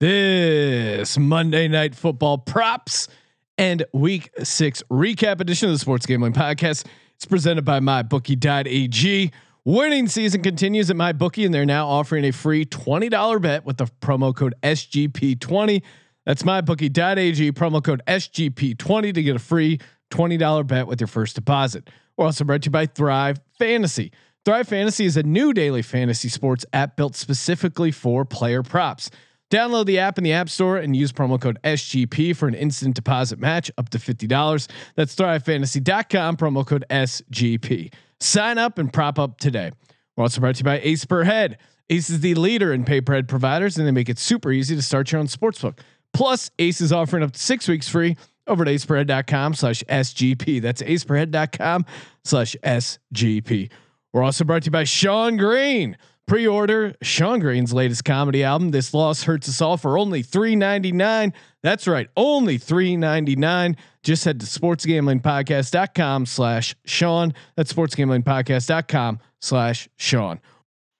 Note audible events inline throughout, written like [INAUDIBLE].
This Monday night football props and week six recap edition of the Sports Gambling Podcast. It's presented by MyBookie.ag. Winning season continues at MyBookie, and they're now offering a free $20 bet with the promo code SGP20. That's MyBookie.ag, promo code SGP20 to get a free $20 bet with your first deposit. We're also brought to you by Thrive Fantasy. Thrive Fantasy is a new daily fantasy sports app built specifically for player props. Download the app in the App Store and use promo code SGP for an instant deposit match up to $50. That's thrivefantasy.com, promo code SGP. Sign up and prop up today. We're also brought to you by Ace Per Head. Ace is the leader in pay per head providers, and they make it super easy to start your own sportsbook. Plus, Ace is offering up to six weeks free over at aceperhead.com slash SGP. That's aceperhead.com slash SGP. We're also brought to you by Sean Green. Pre-order Sean Green's latest comedy album. This loss hurts us all for only three ninety nine. That's right, only three ninety nine. Just head to sportsgamblingpodcast.com slash Sean. That's sportsgamblingpodcast.com slash Sean.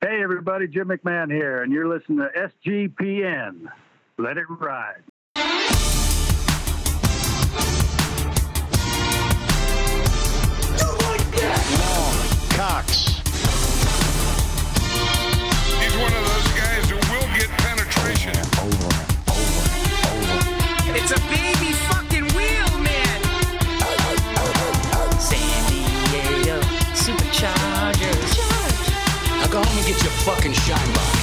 Hey everybody, Jim McMahon here, and you're listening to SGPN. Let it ride. Cox. One of those guys who will get penetration. Over, over, over. It's a baby fucking wheel, man. San Diego Superchargers. Now go home and get your fucking shine box.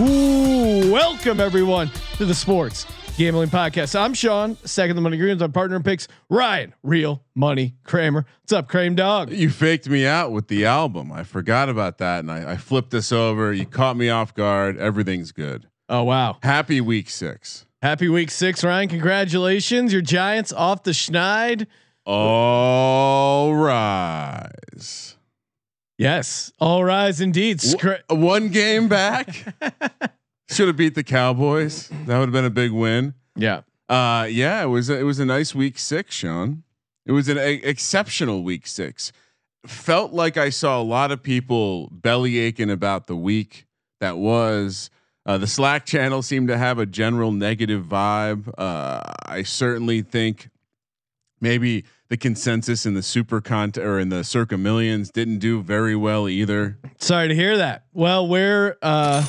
Ooh, welcome everyone to the Sports Gambling Podcast. I'm Sean, second the money greens. I'm partner in picks. Ryan, real money Kramer. What's up, Kramer dog? You faked me out with the album. I forgot about that, and I, I flipped this over. You caught me off guard. Everything's good. Oh wow. Happy week six. Happy week six, Ryan. Congratulations. Your Giants off the schneid. All rise. Yes. All rise indeed. Scra- one game back. [LAUGHS] Should have beat the Cowboys. That would have been a big win. yeah. Uh, yeah, it was a, it was a nice week six, Sean. It was an a, exceptional week six. Felt like I saw a lot of people belly aching about the week that was. Uh, the Slack channel seemed to have a general negative vibe. Uh, I certainly think maybe the consensus in the super cont or in the circa millions didn't do very well either. Sorry to hear that. Well, we're uh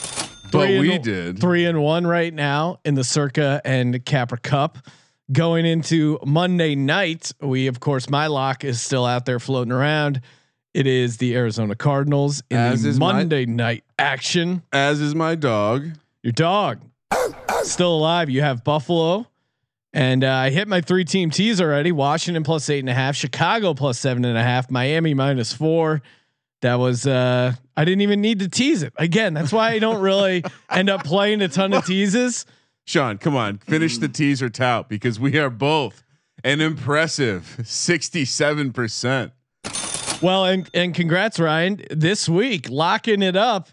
But we and, did. three and one right now in the Circa and Capper Cup. Going into Monday night, we of course my lock is still out there floating around. It is the Arizona Cardinals in As the is my- Monday night action. As is my dog. Your dog still alive. You have Buffalo, and uh, I hit my three team teas already. Washington plus eight and a half, Chicago plus seven and a half, Miami minus four. That was uh, I didn't even need to tease it again. That's why I don't really [LAUGHS] end up playing a ton of teases. Sean, come on, finish the teaser tout because we are both an impressive 67%. Well, and and congrats, Ryan. This week, locking it up.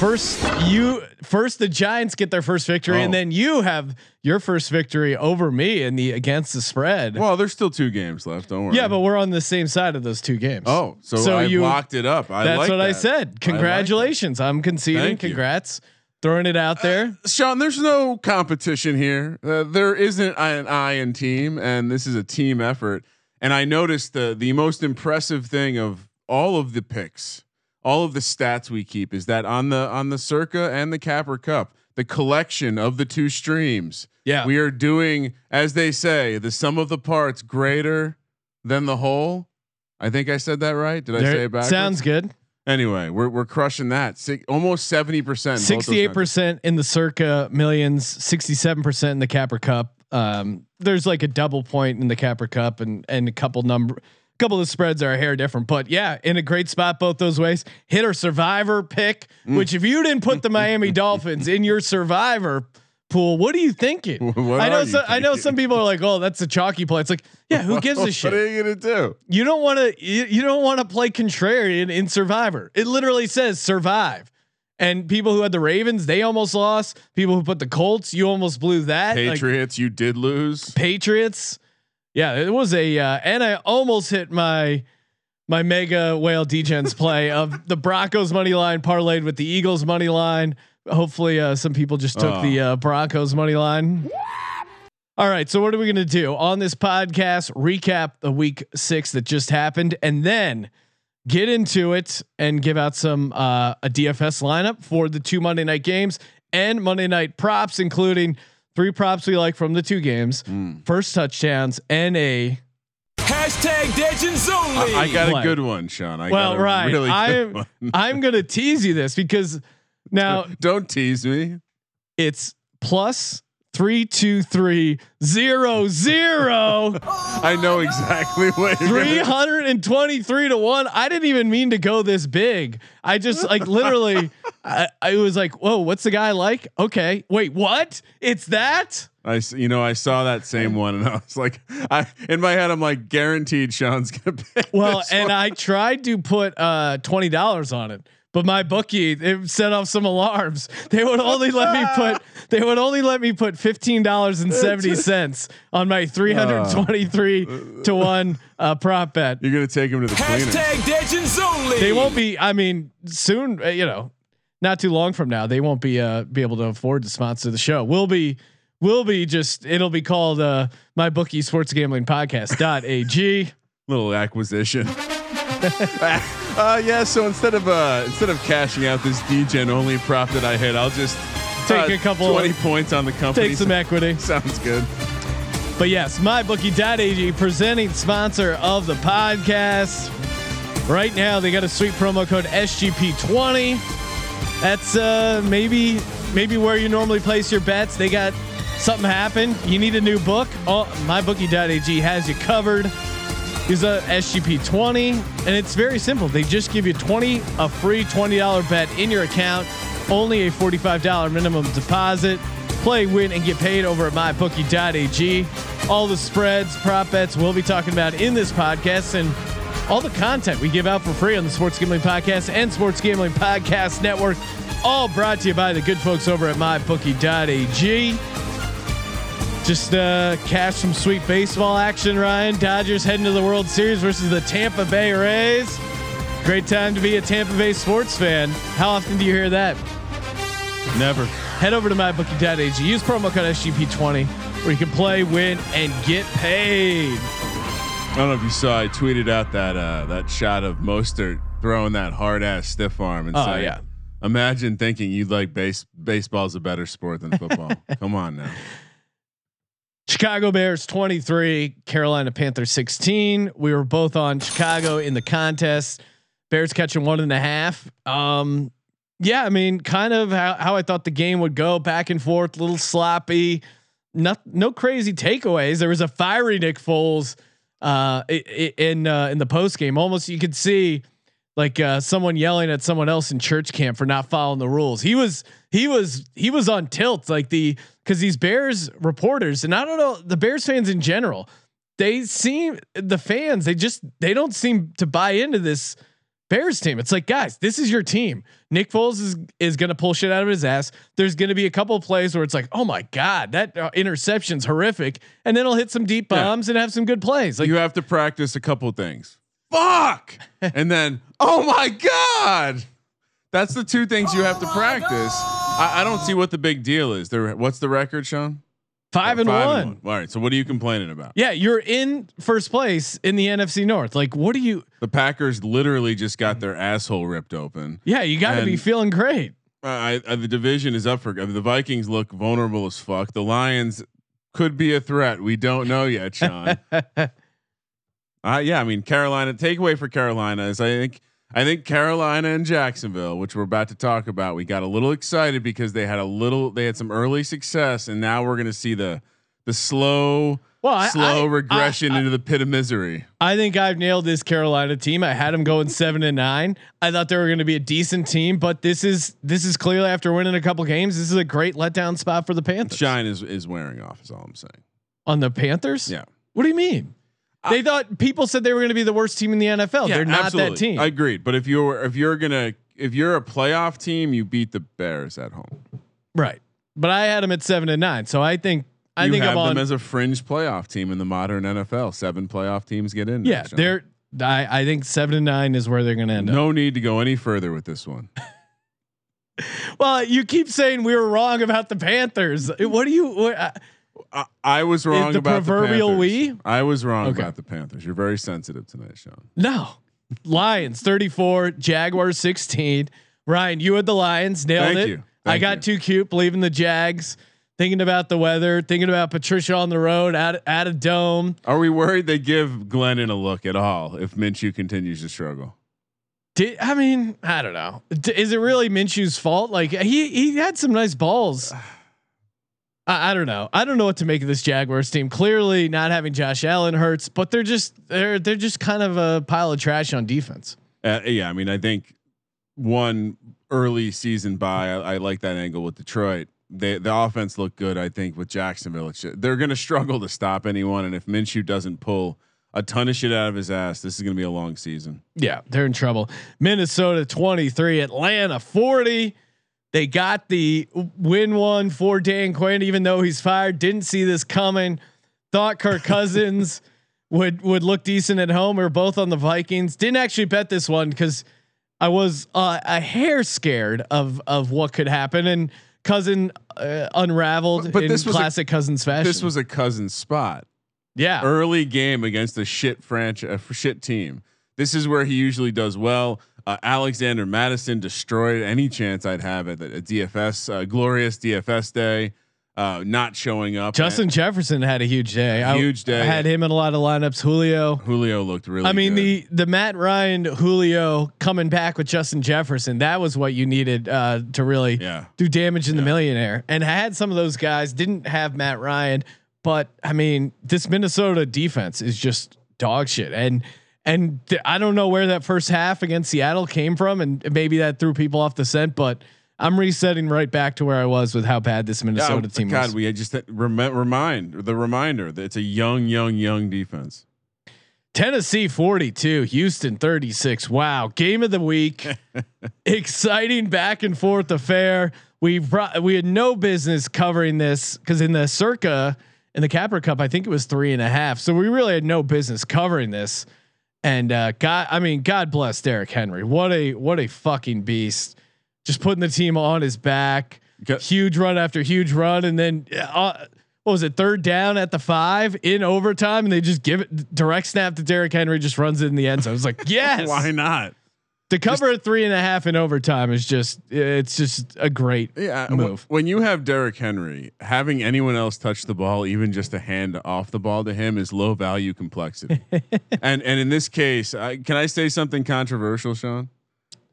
First, you first the Giants get their first victory, and Oh. then you have your first victory over me in the against the spread. Well, there's still two games left. Don't worry. Yeah, but we're on the same side of those two games. oh, so, So I you- locked it up. I that's like what I said. Congratulations. I'm conceding. Thank you. Congrats. Throwing it out there. Sean, there's no competition here. Uh, there isn't an I in team, and this is a team effort. And I noticed the the most impressive thing of all of the picks, all of the stats we keep, is that on the on the Circa and the Capper Cup, the collection of the two streams. Yeah. we are doing, as they say, the sum of the parts greater than the whole. I think I said that right. Did I say it backwards? sounds good. Anyway, we're we're crushing that. Six, almost seventy percent. Sixty-eight percent in the circa millions, sixty-seven percent in the Capper Cup. Um, there's like a double point in the Capper Cup, and and a couple number, couple of spreads are a hair different. But yeah, in a great spot both those ways. Hit our survivor pick, Mm. which if you didn't put the Miami [LAUGHS] Dolphins in your survivor pool, what are you thinking? [LAUGHS] What I know. are you So, I know some people are like, "Oh, that's a chalky play." It's like, yeah, who [LAUGHS] gives a shit? What are you gonna do? you don't want to you, you don't want to play contrarian in survivor it literally says survive and people who had the ravens they almost lost people who put the colts you almost blew that Like, Patriots, you did lose. patriots yeah it was a uh, and i almost hit my my mega whale degens play of [LAUGHS] the Broncos money line parlayed with the Eagles money line. Hopefully, uh, some people just took Oh. the uh, Broncos money line. All right, so what are we going to do on this podcast? Recap the week six that just happened, and then get into it and give out some uh, a DFS lineup for the two Monday night games and Monday night props, including three props we like from the two games, mm. first touchdowns, and a Hashtag Legends only. I got Play. a good one, Sean. I well, got a right. really good I'm one. [LAUGHS] I'm gonna tease you this because now Don't tease me. it's plus three two three zero zero I know exactly what three hundred and twenty three to one. I didn't even mean to go this big. I just like literally, [LAUGHS] I, I was like, whoa, what's the guy like? Okay, wait, what? It's that. I, you know, I saw that same one, and I was like, I in my head, I'm like, guaranteed, Sean's gonna [LAUGHS] pick. Well, and one. I tried to put uh, twenty dollars on it, but my bookie it set off some alarms. They would only let me put [LAUGHS] they would only let me put fifteen dollars and seventy [LAUGHS] cents on my three hundred twenty three to one uh, prop bet. you're gonna take him to the cleaners. Hashtag Legends only. They won't be. I mean, soon. Uh, you know, not too long from now, they won't be uh, be able to afford to sponsor the show. We'll be. We'll be just. It'll be called uh, my bookie sports gambling podcast dot ag. [LAUGHS] Little acquisition. Uh, yeah. So instead of uh, instead of cashing out this DGen only prop that I hit, I'll just Take uh, a couple- twenty points on the company. Take some equity. [LAUGHS] Sounds good. But yes, mybookie.ag presenting sponsor of the podcast. Right now, they got a sweet promo code SGP20. That's uh maybe maybe where you normally place your bets. They got something happen. You need a new book. Oh, mybookie.ag has you covered. Use a SGP20, and it's very simple. They just give you 20 a free $20 bet in your account. Only a $45 minimum deposit. Play, win, and get paid over at mybookie.ag. All the spreads, prop bets we'll be talking about in this podcast, and all the content we give out for free on the Sports Gambling Podcast and Sports Gambling Podcast Network. All brought to you by the good folks over at mybookie.ag. Just uh, cash some sweet baseball action, Ryan. Dodgers heading to the World Series versus the Tampa Bay Rays. Great time to be a Tampa Bay sports fan. How often do you hear that? Never. Head over to mybookie.ag. Use promo code SGP20 where you can play, win, and get paid. I don't know if you saw. I tweeted out that uh, that shot of Mostert throwing that hard ass stiff arm and Oh, saying, yeah. Imagine thinking you'd like base baseball's a better sport than football. [LAUGHS] Come on now. Chicago Bears 23, Carolina Panthers 16. We were both on Chicago in the contest. Bears catching one and a half. Um, yeah, I mean, kind of how, how I thought the game would go back and forth, little sloppy. Not, no crazy takeaways. There was a fiery Nick Foles uh, in uh, in the post game. Almost you could see like uh, someone yelling at someone else in church camp for not following the rules. He was he was he was on tilt like the because these Bears reporters and I don't know the Bears fans in general. They seem the fans they just they don't seem to buy into this Bears team. It's like guys, this is your team. Nick Foles is is going to pull shit out of his ass. There's going to be a couple of plays where it's like, oh my god, that uh, interception's horrific, and then he'll hit some deep Yeah. bombs and have some good plays. Like you have to practice a couple things. Fuck, [LAUGHS] and then oh my god, that's the two things you have to practice. I, I don't see what the big deal is. There, what's the record, Sean? five and Five one. All right. So what are you complaining about? Yeah, you're in first place in the NFC North. Like, what do you? The Packers literally just got their asshole ripped open. Yeah, you got to be feeling great. Uh, I, uh, the division is up for. I mean, the Vikings look vulnerable as fuck. The Lions could be a threat. We don't know yet, Sean. [LAUGHS] uh, yeah, I mean Carolina. Takeaway for Carolina is I think I think Carolina and Jacksonville, which we're about to talk about, we got a little excited because they had a little. They had some early success, and now we're going to see the the slow. Well, I- slow I- regression I- I- into the pit of misery. I think I've nailed this Carolina team. I had them going seven and nine. I thought they were going to be a decent team, but this is this is clearly after winning a couple games. This is a great letdown spot for the Panthers. Shine is is wearing off. Is all I'm saying. on the Panthers. Yeah. What do you mean? They thought people said they were going to be the worst team in the NFL. They're not that team. I agreed. But if you're if you're gonna if you're a playoff team, you beat the Bears at home. right. But I had them at seven and nine. So I think I you think have I'm on. as a fringe playoff team in the modern NFL. Seven playoff teams get in. yeah, they're I, I think seven and nine is where they're going to end up. No need to go any further with this one. [LAUGHS] [LAUGHS] Well, you keep saying we were wrong about the Panthers. What do you? What, uh, I, I was wrong the about proverbial the we? I was wrong Okay. about the Panthers. You're very sensitive tonight, Sean. no, Lions thirty four, Jaguars sixteen. Ryan, you had the Lions, nailed Thank it. you. I got you. too cute, believing the Jags, thinking about the weather, thinking about Patricia on the road at at a dome. Are we worried they give Glennon a look at all if Minshew continues to struggle? Did I mean I don't know? D- is it really Minshew's fault? Like he he had some nice balls. [SIGHS] [SIGHS] [SIGHS] I, I don't know. I don't know what to make of this Jaguars team. Clearly, not having Josh Allen hurts, but they're just they're they're just kind of a pile of trash on defense. Uh, yeah, I mean, I think one early season by, I, I like that angle with Detroit. They, the offense looked good. I think with Jacksonville, they're going to struggle to stop anyone. And if Minshew doesn't pull a ton of shit out of his ass, this is going to be a long season. Yeah, they're in trouble. Minnesota 23, Atlanta 40. They got the win one for Dan Quinn, even though he's fired. Didn't see this coming. Thought Kirk Cousins [LAUGHS] would would look decent at home. We were both on the Vikings. Didn't actually bet this one because I was uh, a hair scared of of what could happen. And Cousin uh, unraveled But- but in this was a- classic Cousins fashion. This was a cousin spot. yeah. early game against a shit franchise, a shit team. This is where he usually does well. Uh, Alexander Mattison destroyed any chance I'd have at a DFS, uh, glorious DFS day. Uh, not showing up. Justin Jefferson had a huge day. I- Huge day. I had him in a lot of lineups. Julio. Julio looked really. I mean good. the the Matt Ryan Julio coming back with Justin Jefferson. That was what you needed uh, to really Yeah. do damage in the millionaire. And I had some of those guys didn't have Matt Ryan, but I mean this Minnesota defense is just dog shit. And and th- I don't know where that first half against Seattle came from, and maybe that threw people off the scent. But I'm resetting right back to where I was with how bad this Minnesota team was. Oh my God, was. we had just rem- remind the reminder that it's a young, young, young defense. Tennessee 42, Houston 36. Wow. Game of the week. [LAUGHS] Exciting back and forth affair. We brought, we had no business covering this because in the circa in the Capper Cup, I think it was three and a half. So we really had no business covering this. And uh, God, I mean, God bless Derrick Henry. What a what a fucking beast. Just putting the team on his back. Huge run after huge run, and then uh, what was it? Third down at the five in overtime, and they just give it direct snap to Derrick Henry. Just runs it in the end zone. I was like, [LAUGHS] yes. Why not? To cover at three and a half in overtime is just it's just a great Yeah, move. when you have Derrick Henry, having anyone else touch the ball, even just a hand off the ball to him, is low value complexity. [LAUGHS] and and in this case, I, can I say something controversial, Sean?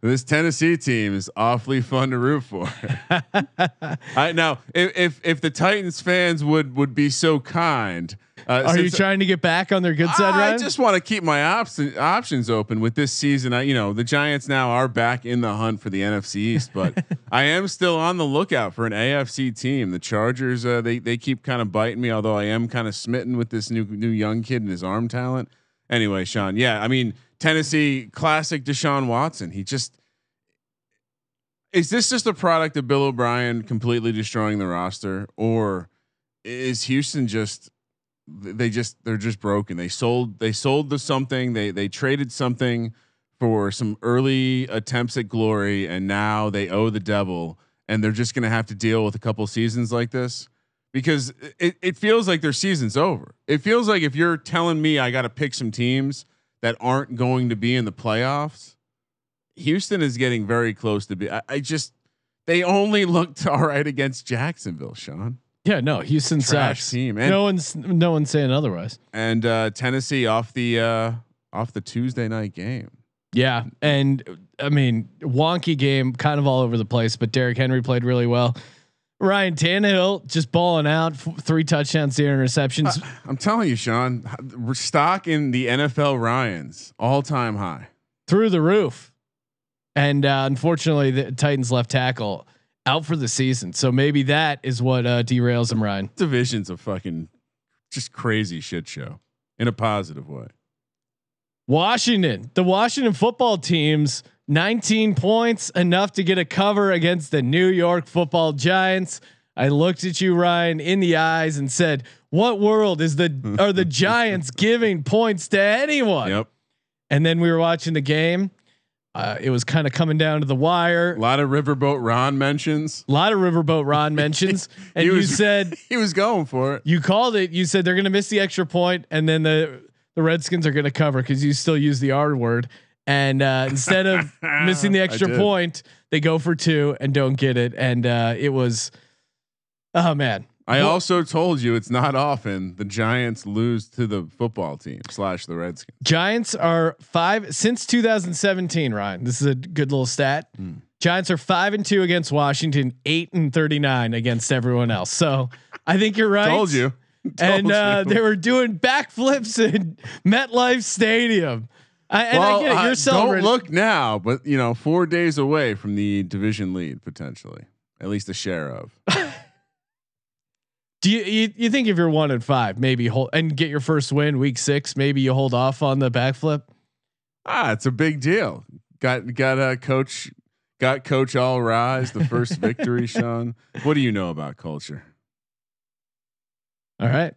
This Tennessee team is awfully fun to root for. [LAUGHS] I now, if, if if the Titans fans would would be so kind, uh, Are you trying to get back on their good side, right? I Ryan? just want to keep my option, options open with this season. I, you know, the Giants now are back in the hunt for the NFC East, but [LAUGHS] I am still on the lookout for an AFC team. The Chargers, uh, they they keep kind of biting me, although I am kind of smitten with this new new young kid and his arm talent. Anyway, Sean, yeah, I mean Tennessee classic Deshaun Watson. He just is this just a product of Bill O'Brien completely destroying the roster, or is Houston just they just they're just broken. They sold they sold the something. They they traded something for some early attempts at glory, and now they owe the devil, and they're just gonna have to deal with a couple seasons like this because it, it feels like their season's over. It feels like if you're telling me I got to pick some teams that aren't going to be in the playoffs, Houston is getting very close to be. I, I just they only looked [LAUGHS] all right against Jacksonville, Sean. yeah, no, Houston Trash sucks. team, and no one's no one's saying otherwise. and uh, Tennessee off the uh, off the Tuesday night game. Yeah, and I mean wonky game, kind of all over the place. But Derrick Henry played really well. Ryan Tannehill just balling out, f- three touchdowns, zero interceptions. I'm telling you, Sean, we're stock in the NFL Ryans all time high. through the roof. And uh, unfortunately, the Titans left tackle out for the season. So maybe that is what uh, derails him, Ryan. Division's a fucking just crazy shit show in a positive way. Washington, the Washington football teams, 19 points, enough to get a cover against the New York football giants. I looked at you, Ryan, in the eyes and said, what world is the, [LAUGHS] are the giants giving points to anyone? Yep. and then we were watching the game. Uh, it was kind of coming down to the wire. A lot of Riverboat Ron mentions. A lot of Riverboat Ron [LAUGHS] mentions, and you said [LAUGHS] He was going for it. you called it. You said they're going to miss the extra point, and then the the Redskins are going to cover because you still use the R word. And uh, instead of [LAUGHS] missing the extra point, they go for two and don't get it. And uh, it was, oh man, I Well- also told you it's not often the Giants lose to the football team slash the Redskins. Giants are five since 2017. Ryan, this is a good little stat. Giants are five and two against Washington, eight and 39 against everyone else. So I think you're right. Told you. [LAUGHS] and uh, they were doing backflips in [LAUGHS] MetLife Stadium. I, and well, I get it. uh, You're don't look now, but you know, four days away from the division lead potentially, at least a share of. [LAUGHS] Do you, you you think if you're one and five, maybe hold and get your first win week six, maybe you hold off on the backflip? Ah, it's a big deal. Got got a coach. Got coach all rise the first victory, Sean. What do you know about culture? All right,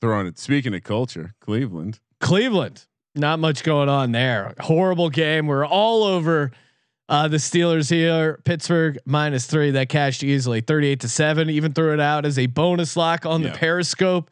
Throwing it. Speaking of culture, Cleveland. Cleveland. Not much going on there. Horrible game. We're all over uh, the Steelers here. Pittsburgh minus three. That cashed easily, thirty-eight to seven. Even threw it out as a bonus lock on the Periscope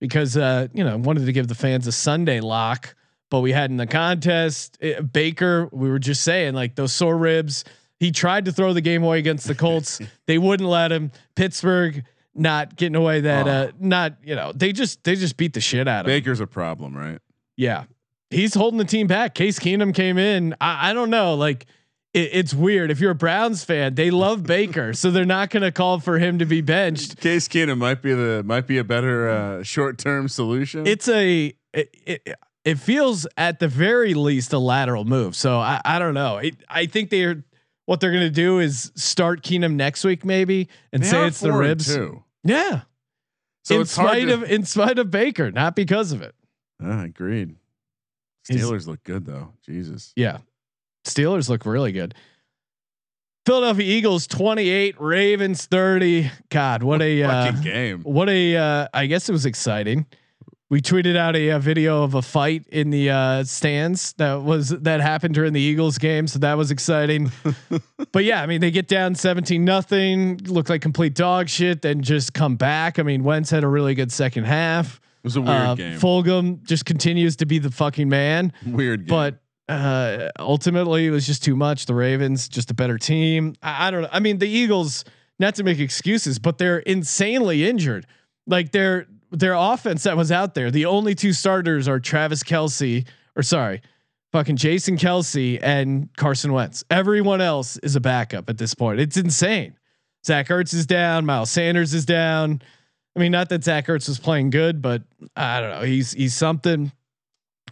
because uh, you know wanted to give the fans a Sunday lock. But we had in the contest uh, Baker. We were just saying like those sore ribs. He tried to throw the game away against the Colts. [LAUGHS] they wouldn't let him. Pittsburgh not getting away that. Uh, not you know they just they just beat the shit out of him. Baker's a problem, right? Yeah, he's holding the team back. Case Keenum came in. I, I don't know. Like it, it's weird. If you're a Browns fan, they love [LAUGHS] Baker, so they're not going to call for him to be benched. Case Keenum might be the might be a better uh, short term solution. It's a it, it, it feels at the very least a lateral move. So I, I don't know. It, I think they're what they're going to do is start Keenum next week maybe and They say it's the ribs. Two. Yeah. So in it's spite of in spite of Baker, not because of it. Ah, agreed. Is- Steelers look good though. Jesus. Yeah. Steelers look really good. Philadelphia Eagles 28, Ravens 30. God, what a uh, game. what a uh, I guess it was exciting. We tweeted out a, uh video of a fight in the uh, stands that was that happened during the Eagles game, so that was exciting. [LAUGHS] but yeah, I mean they get down 17 nothing, look like complete dog shit, then just come back. I mean Wentz had a really good second half. It was a weird Uh, game. Fulgham just continues to be the fucking man weird game. but uh, ultimately it was just too much. The Ravens, just a better team. I, I don't know. I mean, the Eagles, not to make excuses, but they're insanely injured. Like their their offense that was out there, the only two starters are Travis Kelce, or sorry, fucking Jason Kelce and Carson Wentz. Everyone else is a backup at this point. It's insane. Zach Ertz is down. Miles Sanders is down. I mean, not that Zach Ertz was playing good, but I don't know. He's he's something.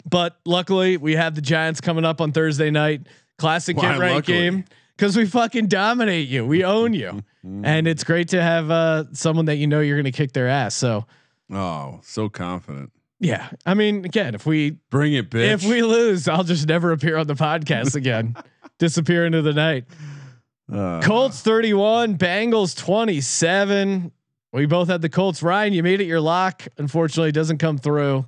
But luckily, we have the Giants coming up on Thursday night. Classic Why get right luckily? game because we fucking dominate you. We own you, [LAUGHS] and it's great to have uh, someone that you know you're going to kick their ass. So oh, so confident. yeah, I mean, again, if we Bring it, bitch. if we lose, I'll just never appear on the podcast again. [LAUGHS] Disappear into the night. Uh, Colts 31, Bengals 27. We both had the Colts. Ryan, you made it your lock. Unfortunately, it doesn't come through.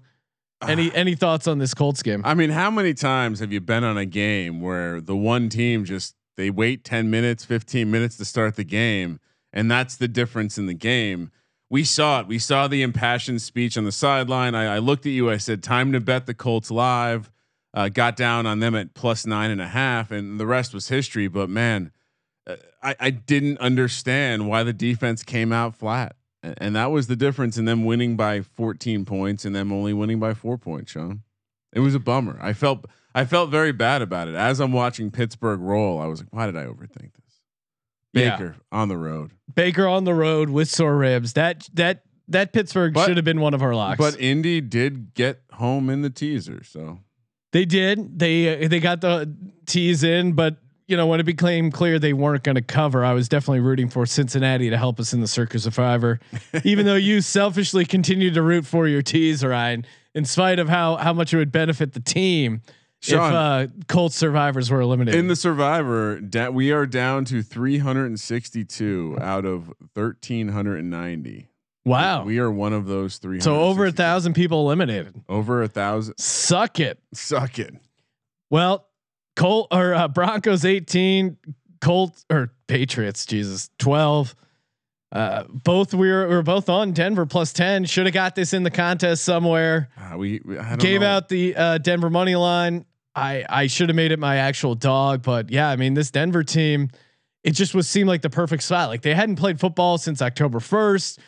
Any [SIGHS] any thoughts on this Colts game? I mean, how many times have you been on a game where the one team just they wait 10 minutes, 15 minutes to start the game and that's the difference in the game. We saw it. We saw the impassioned speech on the sideline. I, I looked at you. I said, "Time to bet the Colts live." Uh, got down on them at plus nine and a half, and the rest was history. But man, uh, I, I didn't understand why the defense came out flat, and, and that was the difference in them winning by 14 points and them only winning by four points. Sean, it was a bummer. I felt I felt very bad about it as I'm watching Pittsburgh roll. I was like, why did I overthink this? Yeah. Baker on the road, Baker on the road with sore ribs. That that that Pittsburgh But- should have been one of our locks. but Indy did get home in the teaser, so they did. They uh, they got the tease in, but you know when it became clear they weren't going to cover, I was definitely rooting for Cincinnati to help us in the Circa Survivor. [LAUGHS] Even though you selfishly continued to root for your tease, Ryan, in spite of how how much it would benefit the team Sean, if uh, Colts survivors were eliminated. in the Survivor, da- we are down to 362 out of 1390. wow. we are one of those three. so over a thousand people eliminated. over a thousand. Suck it. Suck it. Well, Colt or uh, Broncos 18, Colt or Patriots, Jesus, 12. Uh, both we were, we were both on Denver plus 10. Should have got this in the contest somewhere. Uh, we, we I don't Gave know. out the uh, Denver money line. I I should have made it my actual dog, but yeah, I mean this Denver team, it just was seemed like the perfect spot. Like they hadn't played football since October 1st.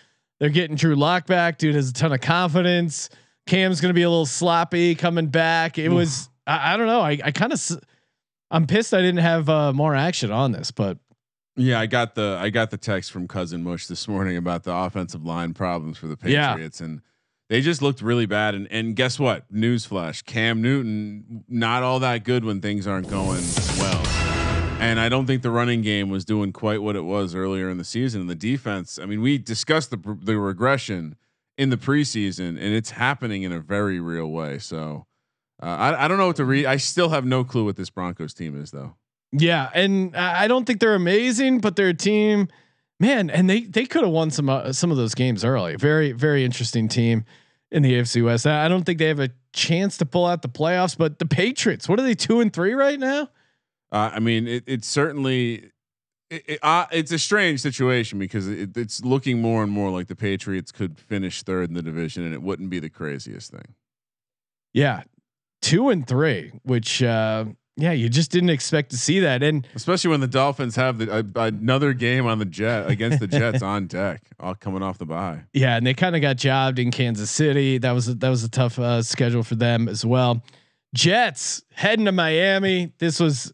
They're getting Drew Lock back. Dude has a ton of confidence. Cam's gonna be a little sloppy coming back. It was I, I don't know. I I kind of I'm pissed I didn't have uh, more action on this, but Yeah, I got the I got the text from cousin Mush this morning about the offensive line problems for the Yeah. Patriots, and they just looked really bad. And and guess what? Newsflash: Cam Newton not all that good when things aren't going well. And I don't think the running game was doing quite what it was earlier in the season. And the defense, I mean, we discussed the the regression in the preseason, and it's happening in a very real way. So. Uh, I, I don't know what to read. I still have no clue what this Broncos team is, though. Yeah, and I I don't think they're amazing, but they're a team, man, and they they could have won some uh, some of those games early. Very very interesting team in the AFC West. I don't think they have a chance to pull out the playoffs, but the Patriots, what are they two and three right now? Uh, I mean, it, it's certainly it, it, uh, it's a strange situation because it, it's looking more and more like the Patriots could finish third in the division, and it wouldn't be the craziest thing. Yeah, two and three, which uh, yeah, you just didn't expect to see that. And Especially when the Dolphins have the, uh, another game on the Jet against the Jets on [LAUGHS] deck, all coming off the bye. yeah, and they kind of got jobbed in Kansas City. That was a, that was a tough uh, schedule for them as well. Jets heading to Miami. This was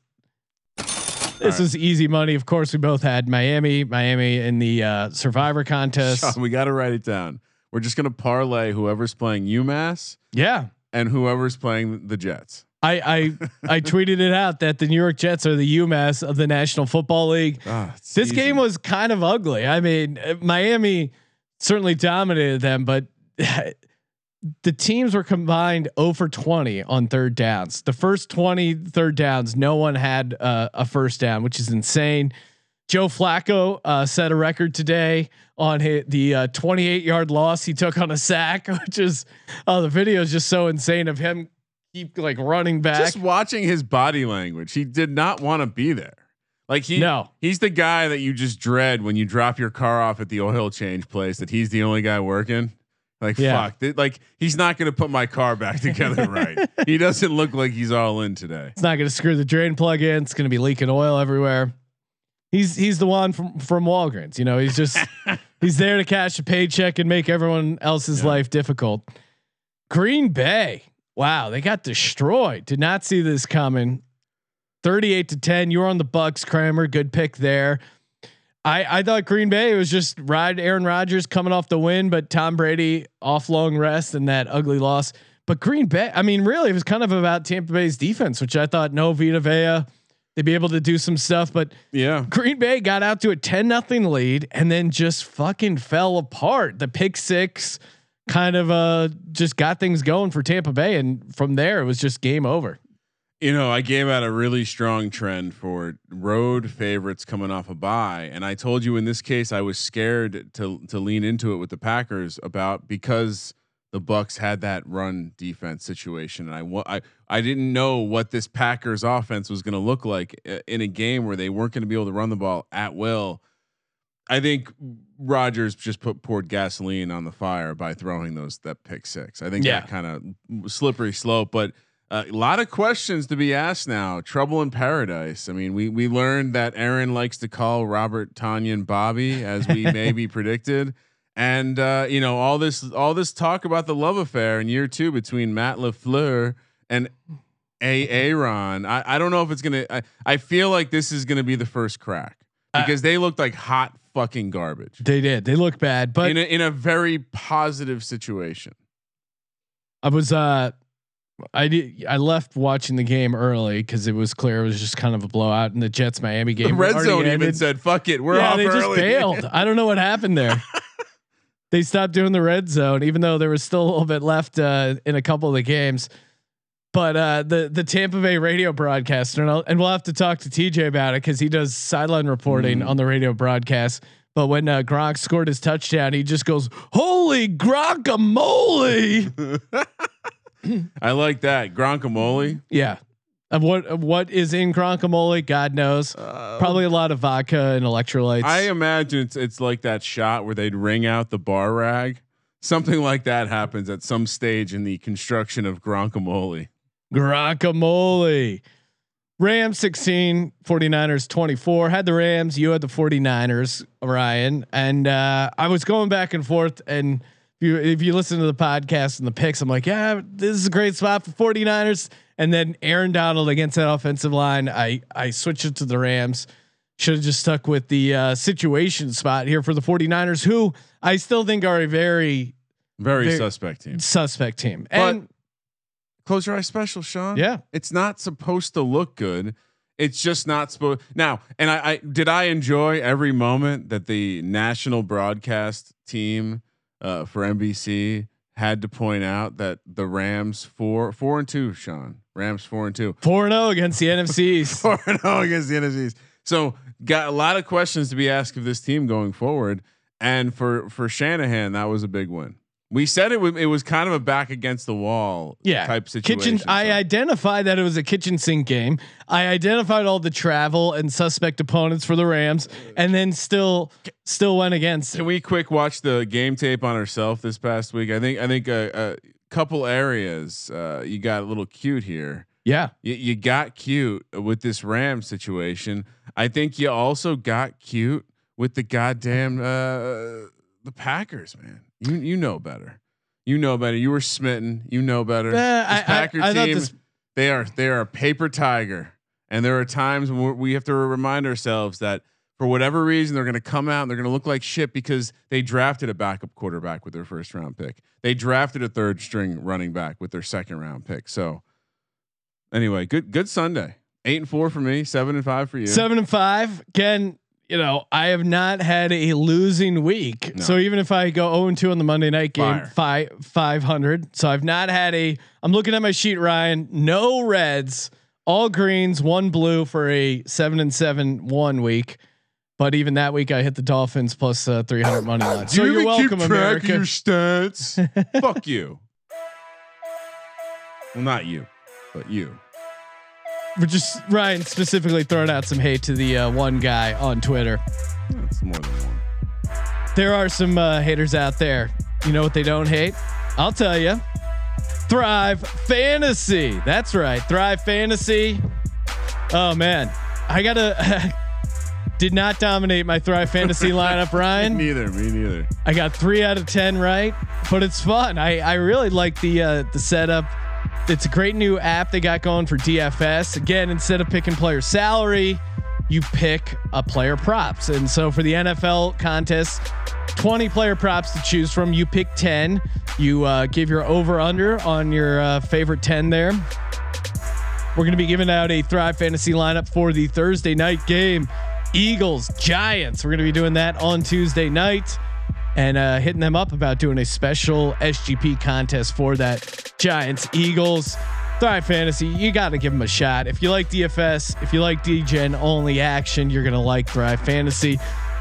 this right. was easy money. Of course, we both had Miami, Miami in the uh, Survivor contest. Sean, [LAUGHS] we got to write it down. We're just gonna parlay whoever's playing UMass Yeah, and whoever's playing the Jets. I I I tweeted it out that the New York Jets are the UMass of the National Football League. It's This easy. game was kind of ugly. I mean, uh, Miami certainly dominated them, but [LAUGHS] the teams were combined 0 for 20 on third downs. The first 20 third downs, no one had uh, a first down, which is insane. Joe Flacco uh, set a record today on his, the uh, 28 yard loss he took on a sack, [LAUGHS] which is oh the video is just so insane of him keep like running back. just watching his body language, he did not want to be there. Like he, No. he's the guy that you just dread when you drop your car off at the oil change place. That he's the only guy working. Like Yeah. fuck, th- like he's not going to put my car back together right. [LAUGHS] He doesn't look like he's all in today. It's not going to screw the drain plug in. It's going to be leaking oil everywhere. He's he's the one from from Walgreens. You know, he's just [LAUGHS] he's there to cash a paycheck and make everyone else's Yeah. life difficult. Green Bay, wow, they got destroyed. Did not see this coming. Thirty-eight to ten. You were on the Bucks, Kramer. Good pick there. I I thought Green Bay was just ride Aaron Rodgers coming off the win, but Tom Brady off long rest and that ugly loss. But Green Bay, I mean, really, it was kind of about Tampa Bay's defense, which I thought no Vita Vea, they'd be able to do some stuff. But Yeah, Green Bay got out to a 10 nothing lead and then just fucking fell apart. The pick six kind of uh just got things going for Tampa Bay. And from there it was just game over. you know, I gave out a really strong trend for road favorites coming off a bye, and I told you in this case I was scared to to lean into it with the Packers about because the Bucks had that run defense situation, and I I I didn't know what this Packers offense was going to look like uh, in a game where they weren't going to be able to run the ball at will. I think Rodgers just put poured gasoline on the fire by throwing those that pick six. I think Yeah. that kind of slippery slope, but uh, a lot of questions to be asked now. Trouble in paradise. I mean, we we learned that Aaron likes to call Robert Tonyan, and Bobby, as we maybe [LAUGHS] predicted, and uh, you know all this all this talk about the love affair in year two between Matt Lafleur and a Aaron. I, I don't know if it's gonna. I, I feel like this is gonna be the first crack Uh, because they looked like hot fucking garbage They did. They look bad. But in a, in a very positive situation. I was uh I did I left watching the game early because it was clear it was just kind of a blowout and the Jets Miami game. The red zone even said, "Fuck it, we're yeah, off they early." just bailed. I don't know what happened there. [LAUGHS] they stopped doing the red zone, even though there was still a little bit left uh, in a couple of the games. But uh, the the Tampa Bay radio broadcaster, and, I'll, and we'll have to talk to TJ about it because he does sideline reporting Mm. on the radio broadcast. But when uh, Gronk scored his touchdown, he just goes, "Holy guacamole!" [LAUGHS] I like that Gronkemole. yeah, Of what of what is in Gronkamole, God knows. Probably a lot of vodka and electrolytes. I imagine it's it's like that shot where they'd wring out the bar rag. Something like that happens at some stage in the construction of Gronkamole. Guacamole. Rams 16, 49ers 24. Had the Rams, you had the 49ers, Ryan. And uh, I was going back and forth. And if you, if you listen to the podcast and the picks, I'm like, yeah, this is a great spot for 49ers. And then Aaron Donald against that offensive line, I, I switched it to the Rams. Should have just stuck with the uh, situation spot here for the 49ers, who I still think are a very Very Very- suspect team. suspect team. But- And Close your eyes special, Sean. Yeah. It's not supposed to look good. It's just not supposed now. And I, I did I enjoy every moment that the national broadcast team uh, for NBC had to point out that the Rams four four and two, Sean. Rams four and two. 4 and 0 against the NFCs. [LAUGHS] Four and zero against the NFCs. So got a lot of questions to be asked of this team going forward. And for for Shanahan, that was a big win. We said it. It was kind of a back against the wall yeah type situation. kitchen i identified that it was a kitchen sink game i identified all the travel and suspect opponents for the rams and then still still went against Can we quick watch the game tape on herself this past week? I think I think a, a couple areas uh, you got a little cute here. yeah You, you got cute with this Ram situation. I think you also got cute with the goddamn uh, the Packers, man. You you know better. You know better. You were smitten. You know better. Uh, this I- I- Packer I thought team, this- they are they are a paper tiger, and there are times when we're- have to remind ourselves that for whatever reason they're going to come out and they're going to look like shit because they drafted a backup quarterback with their first round pick. They drafted a third string running back with their second round pick. So anyway, good good Sunday. Eight and four for me, seven and five for you. seven and five again you know i have not had a losing week No. so even if i go 0 and 2 on the monday night game Fire. five 500 so i've not had a i'm looking at my sheet ryan no reds all greens one blue for a seven and seven one week but even that week i hit the dolphins plus uh, 300 money line so you you're welcome keep track america of your stats. [LAUGHS] Fuck you. Well, not you, but you. We're just ryan specifically throwing out some hate to the uh, one guy on twitter That's more than one. there are some uh, haters out there. You know what they don't hate? I'll tell you. Thrive Fantasy. That's right. Thrive Fantasy. Oh man, I gotta. [LAUGHS] did not dominate my Thrive Fantasy [LAUGHS] lineup, Ryan. Neither. Me neither. I got three out of ten right, but it's fun. I I really like the uh, the setup. It's a great new app they got going for DFS. Again, instead of picking player salary, you pick a player props. And so for the NFL contest, 20 player props to choose from. You pick 10. You uh, give your over under on your uh, favorite 10 there. We're going to be giving out a Thrive Fantasy lineup for the Thursday night game. Eagles, Giants. We're going to be doing that on Tuesday night and uh, hitting them up about doing a special SGP contest for that Giants, Eagles. Thrive Fantasy, you got to give them a shot. If you like DFS, if you like DGen only action, you're going to like Thrive Fantasy.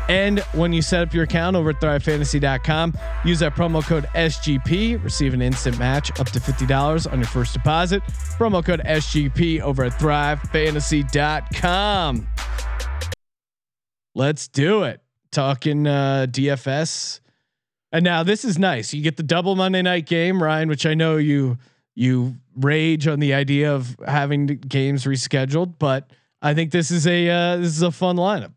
And when you set up your account over at thrivefantasy.com, use that promo code SGP, receive an instant match up to $50 on your first deposit. Promo code SGP over at thrivefantasy.com. Let's do it. Talking uh, DFS. And now this is nice. You get the double Monday night game, Ryan, which I know you you rage on the idea of having games rescheduled, but I think this is a uh, this is a fun lineup.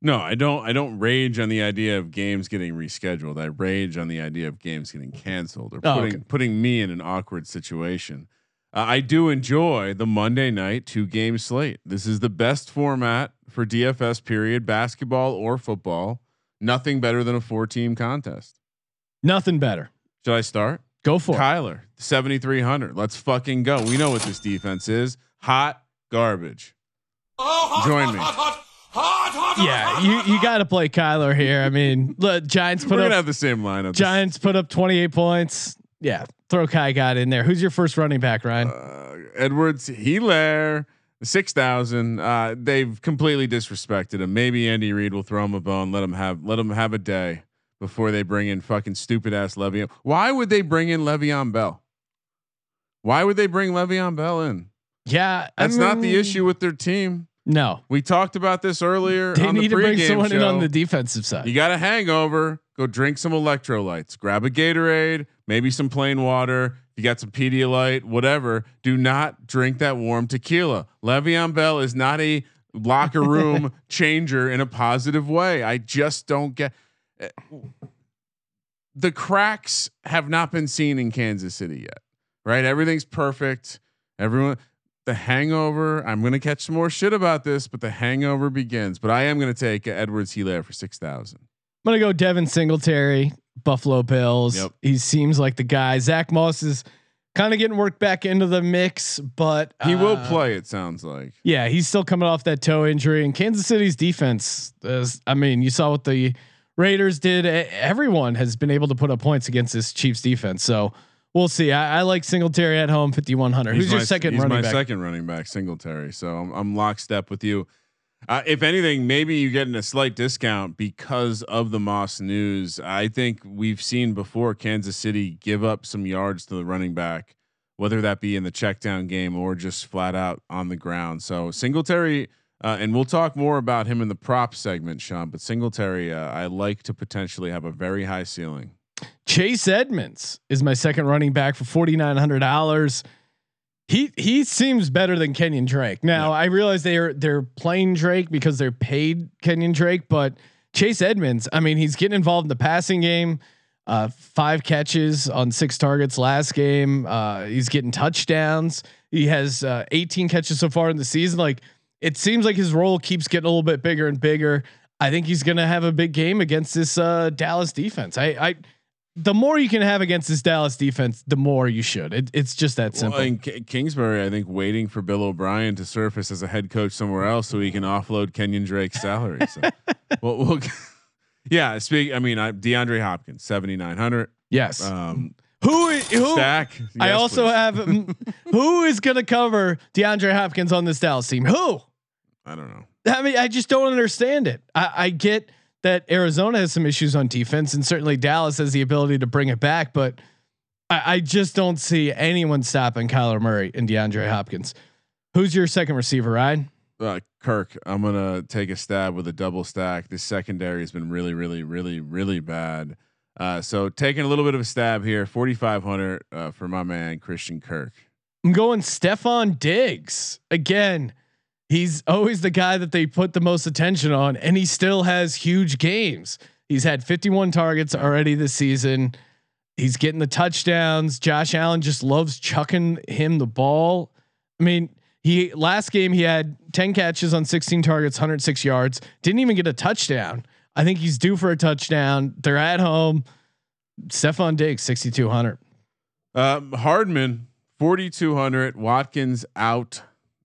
No, I don't. I don't rage on the idea of games getting rescheduled. I rage on the idea of games getting canceled or Oh, putting okay. putting me in an awkward situation. Uh, I do enjoy the Monday night two game slate. This is the best format for DFS. Period. Basketball or football. Nothing better than a four team contest. Nothing better. Should I start? Go for it. Kyler, 7,300. Let's fucking go. We know what this defense is. Hot garbage. Join me. Hot, Yeah, you you got to play Kyler here. I mean, [LAUGHS] look, Giants We're put gonna up have the same lineup. Giants put up 28 points. Yeah, throw Kai got in there. Who's your first running back, Ryan? Uh, Edwards, Helaire, six thousand. Uh, they've completely disrespected him. Maybe Andy Reid will throw him a bone. Let him have let him have a day before they bring in fucking stupid ass Le'Veon. Why would they bring in Le'Veon Bell? Why would they bring Le'Veon Bell in? Yeah, I That's not the issue with their team. No, We talked about this earlier. they on the need to bring someone in on the defensive side. You got a hangover, go drink some electrolytes, grab a Gatorade, maybe some plain water. You got some Pedialyte, whatever. Do not drink that warm tequila. Le'Veon Bell is not a locker room [LAUGHS] changer in a positive way. I just don't get the cracks have not been seen in Kansas City yet. Right? Everything's perfect. Everyone the hangover. I'm going to catch some more shit about this, but the hangover begins. But I am going to take Edwards Helaire for six thousand. I'm gonna go Devin Singletary, Buffalo Bills. Yep. He seems like the guy. Zach Moss is kind of getting worked back into the mix, but He will uh, play. It sounds like. Yeah, he's still coming off that toe injury, and Kansas City's defense. Is, I mean, you saw what the Raiders did. Everyone has been able to put up points against this Chiefs defense. So we'll see. I, I like Singletary at home, fifty one hundred. Who's He's your my- second He's running my back? second running back, Singletary. So I'm, I'm lockstep with you. Uh, if anything, maybe you're getting a slight discount because of the Moss news. I think we've seen before Kansas City give up some yards to the running back, whether that be in the check down game or just flat out on the ground. So Singletary, uh, and we'll talk more about him in the prop segment, Sean. But Singletary, uh, I like to potentially have a very high ceiling. Chase Edmonds is my second running back for forty nine hundred dollars. He he seems better than Kenyon Drake. Now I realize they're they're playing Drake because they're paid Kenyon Drake, but Chase Edmonds, I mean, he's getting involved in the passing game. Uh, five catches on six targets last game. Uh, he's getting touchdowns. He has uh, 18 catches so far in the season. Like it seems like his role keeps getting a little bit bigger and bigger. I think he's going to have a big game against this uh, Dallas defense. I, I the more you can have against this Dallas defense, the more you should. It, it's just that simple. Well, and K- Kingsbury, I think, waiting for Bill O'Brien to surface as a head coach somewhere else so he can offload Kenyon Drake's salary. So, [LAUGHS] well, we'll, [LAUGHS] yeah. Speak. I mean, I, DeAndre Hopkins, seventy nine hundred. yes. Um, who? Who? stack. I also please. have [LAUGHS] who is going to cover DeAndre Hopkins on this Dallas team? Who? I don't know. I mean, I just don't understand it. I, I get that Arizona has some issues on defense, and certainly Dallas has the ability to bring it back, but I, I just don't see anyone stopping Kyler Murray and DeAndre Hopkins. Who's your second receiver, Ryan? Uh, Kirk, I'm gonna take a stab with a double stack. This secondary has been really, really, really, really bad. Uh, so taking a little bit of a stab here, 4,500 uh, for my man Christian Kirk. I'm going Stefon Diggs again. He's always the guy that they put the most attention on, and he still has huge games. He's had 51 targets already this season. He's getting the touchdowns. Josh Allen just loves chucking him the ball. I mean, he last game he had 10 catches on 16 targets, 106 yards. Didn't even get a touchdown. I think he's due for a touchdown. They're at home. Stefon Diggs, 6,200. Um, Hardman, 4,200. Watkins out.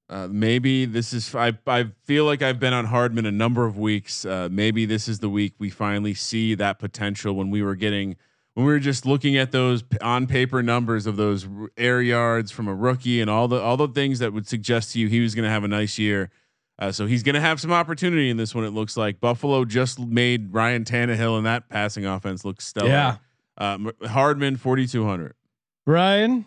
Uh, maybe this is. I I feel like I've been on Hardman a number of weeks. Uh, maybe this is the week we finally see that potential when we were getting when we were just looking at those on paper numbers of those air yards from a rookie and all the all the things that would suggest to you he was going to have a nice year. Uh, so he's going to have some opportunity in this one. It looks like Buffalo just made Ryan Tannehill and that passing offense look stellar. Yeah. Um, Hardman, 4,200. Ryan,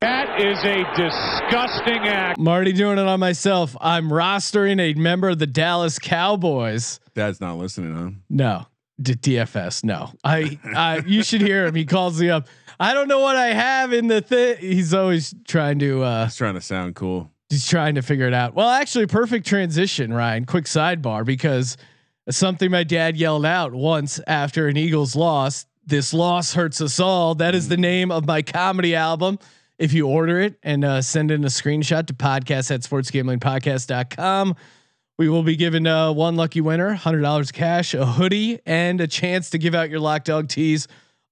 That is a disgusting act. I'm already doing it on myself. I'm rostering a member of the Dallas Cowboys. Dad's not listening, huh? No, D- DFS. No, I, I. You should hear him. He calls me up. I don't know what I have in the thing. He's always trying to. uh He's trying to sound cool. He's trying to figure it out. Well, actually, perfect transition, Ryan. Quick sidebar because something my dad yelled out once after an Eagles loss. This loss hurts us all. That is the name of my comedy album. If you order it and uh, send in a screenshot to podcast at sportsgamblingpodcast.com, we will be giving uh, one lucky winner $100 cash, a hoodie, and a chance to give out your lock dog tees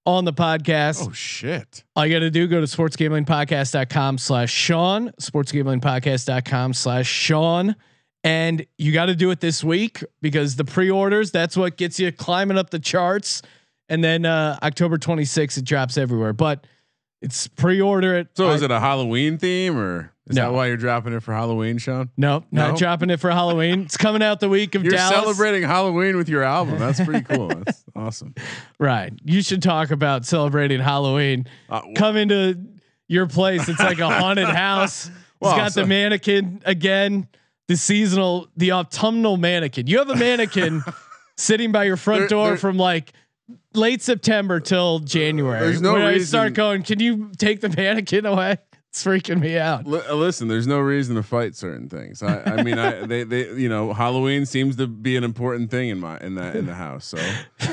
on the podcast. Oh shit! All you got to do, go to sportsgamblingpodcast.com slash Sean, sportsgamblingpodcast.com slash Sean. And you got to do it this week because the pre-orders, that's what gets you climbing up the charts. And then uh, October 26th, it drops everywhere, but it's pre-order it. So I- is it a Halloween theme, or is No. that why you're dropping it for Halloween, Sean? No, not dropping it for Halloween. It's coming out the week of You're Dallas. celebrating Halloween with your album. That's pretty cool. That's [LAUGHS] awesome. Right. You should talk about celebrating Halloween. Uh, w- Come into your place. It's like a haunted [LAUGHS] house. Well, it's got so- the mannequin again. The seasonal, the autumnal mannequin. You have a mannequin [LAUGHS] sitting by your front door from like late September till January. There's no when I start going. Can you take the mannequin away? It's [LAUGHS] freaking me out. Li- uh, listen, there's no reason to fight certain things. I, I mean, I they they you know Halloween seems to be an important thing in my in the in the house. So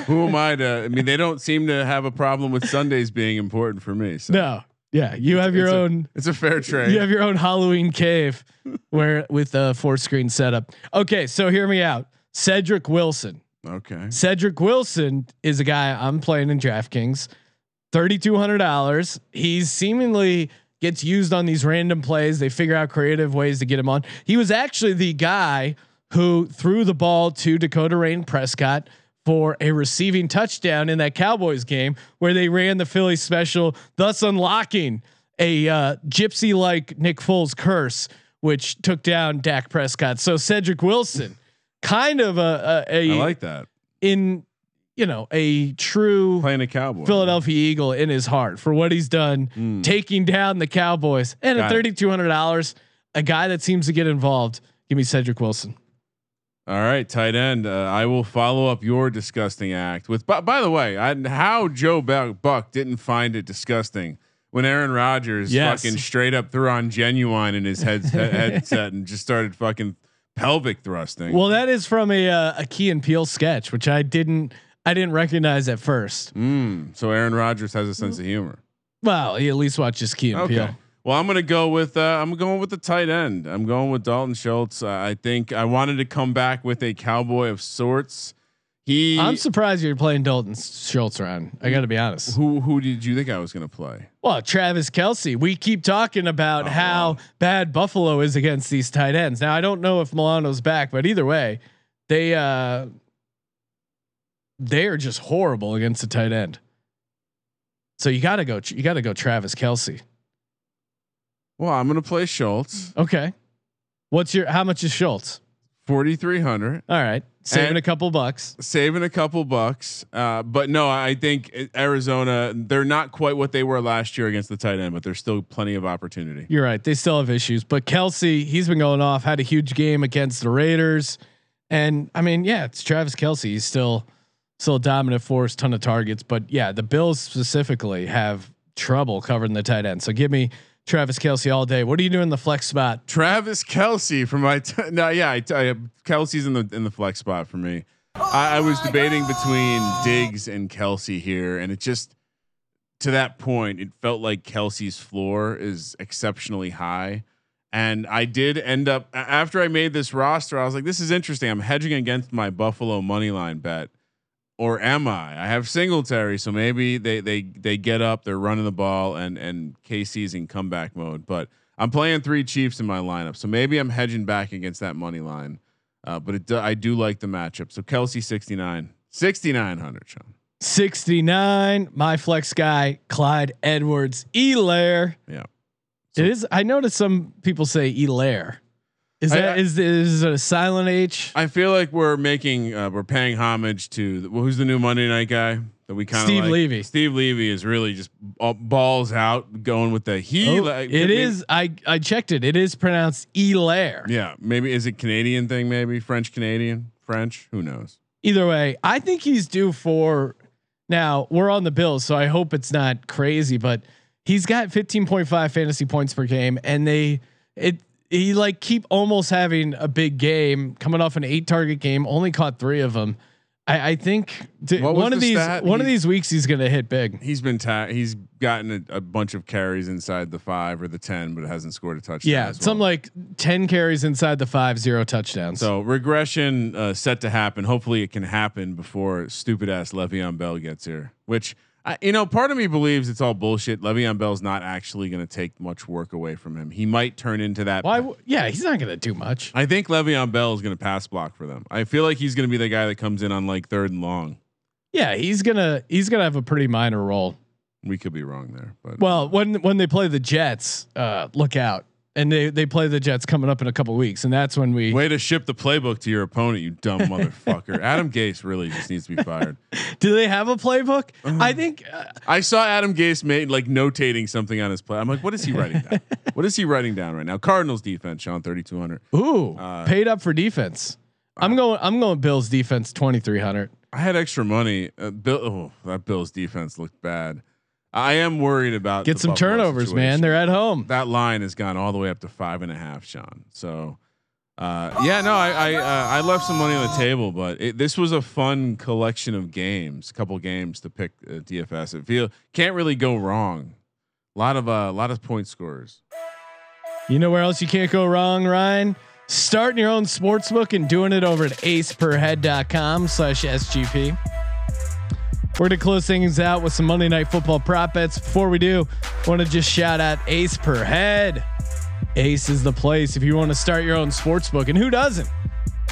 who am I to? I mean, they don't seem to have a problem with Sundays being important for me. So No, yeah, you have your it's a- own. it's a fair trade. You have your own Halloween cave where with a four screen setup. Okay, so hear me out. Cedric Wilson. okay. Cedric Wilson is a guy I'm playing in DraftKings. Thirty two hundred dollars. He's seemingly gets used on these random plays. They figure out creative ways to get him on. He was actually the guy who threw the ball to Dakota Rayne Prescott for a receiving touchdown in that Cowboys game where they ran the Philly special, thus unlocking a uh, gypsy like Nick Foles curse, which took down Dak Prescott. So Cedric Wilson, kind of a, a, a I like that in you know a true playing a cowboy. Philadelphia Eagle in his heart for what he's done, Mm. taking down the Cowboys, and Got at thirty two hundred dollars, a guy that seems to get involved. Give me Cedric Wilson. All right, tight end. Uh, I will follow up your disgusting act with. By, by the way, I, how Joe Buck, didn't find it disgusting when Aaron Rodgers Yes. fucking straight up threw on genuine in his head, headset and just started fucking pelvic thrusting. Well, that is from a uh, a Key and Peele sketch, which I didn't I didn't recognize at first. Mm, so Aaron Rodgers has a sense of humor. Well, he at least watches Key and Okay. Peele. Well, I'm gonna go with uh, I'm going with the tight end. I'm going with Dalton Schultz. Uh, I think I wanted to come back with a cowboy of sorts. He I'm surprised you're playing Dalton Schultz around. I got to be honest. who who did you think I was gonna play? Well, Travis Kelce. We keep talking about Oh, how wow. bad Buffalo is against these tight ends. Now I don't know if Milano's back, but either way, they uh they are just horrible against the tight end. So you got to go. You got to go Travis Kelce. Well, I'm gonna play Schultz. Okay. What's your? How much is Schultz? 4,300. All right, saving And- a couple bucks. saving a couple bucks. Uh, but no, I think Arizona, they're not quite what they were last year against the tight end, but there's still plenty of opportunity. You're right. They still have issues, but Kelce, he's been going off. Had a huge game against the Raiders, and I mean, yeah, it's Travis Kelce. He's still still a dominant force, ton of targets. But yeah, the Bills specifically have trouble covering the tight end. So give me Travis Kelce all day. What are you doing in the flex spot? Travis Kelce from my t- no, yeah, I, I, Kelce's in the in the flex spot for me. I, I was debating between Diggs and Kelce here, and it just to that point, it felt like Kelce's floor is exceptionally high. And I did end up after I made this roster, I was like, this is interesting. I'm hedging against my Buffalo money line bet. Or am I? I have Singletary, so maybe they they they get up, they're running the ball, and and KC's in comeback mode. But I'm playing three Chiefs in my lineup, so maybe I'm hedging back against that money line. Uh, but it I do like the matchup. So Kelce 69, 6900, Sean. 69. My flex guy, Clyde Edwards, Helaire. Yeah. it is. I noticed some people say Elair. Is that I- is is it a silent H? I feel like we're making uh, we're paying homage to the, well, who's the new Monday night guy that we kind of Steve like? Levy. Steve Levy is really just all balls out, going with the he. Oh, like, it maybe- I I checked it. It is pronounced Elair. Yeah, maybe is it Canadian thing? Maybe French Canadian, French. Who knows? Either way, I think he's due for. Now we're on the Bills, so I hope it's not crazy, but he's got 15.5 fantasy points per game, and they it he like keep almost having a big game, coming off an eight target game, only caught three of them. I, I think th- What was one of these stat? one of these weeks he's gonna hit big. He's been ta- he's gotten a, a bunch of carries inside the five or the ten, but hasn't scored a touchdown. Yeah, well. some like ten carries inside the five, zero touchdowns. So regression uh, set to happen. Hopefully, it can happen before stupid ass Le'Veon Bell gets here. Which I, you know, part of me believes it's all bullshit. Le'Veon Bell's not actually going to take much work away from him. He might turn into that. why? w- Yeah, he's not gonna do much. I think Le'Veon Bell is going to pass block for them. I feel like he's going to be the guy that comes in on like third and long. Yeah, he's gonna he's gonna have a pretty minor role. We could be wrong there, but Well, when when they play the Jets, uh, look out. And they they play the Jets coming up in a couple weeks, and that's when we Way to ship the playbook to your opponent, you dumb motherfucker. [LAUGHS] Adam Gase really just needs to be fired. do they have a playbook? Uh-huh. I think uh, I saw Adam Gase made like notating something on his play. I'm like, what is he writing down? [LAUGHS] what is he writing down right now? Cardinals defense, Sean, 3200. ooh Uh, paid up for defense. I'm going. I'm going Bills defense twenty three hundred. I had extra money. Uh, Bill, oh, that Bills defense looked bad. I am worried about Get some Buffalo turnovers, man. They're at home. that line has gone all the way up to five and a half, Sean. So, uh, yeah, no, I I, uh, I left some money on the table, but it, this was a fun collection of games, a couple games to pick uh, DFS. It feel can't really go wrong. A lot of a uh, lot of point scorers. You know where else you can't go wrong, Ryan? Starting your own sports book and doing it over at aceperhead.com slash SGP. We're going to close things out with some Monday night football prop bets. Before we do, want to just shout out Ace Per Head. Ace is the place if you want to start your own sports book. And who doesn't?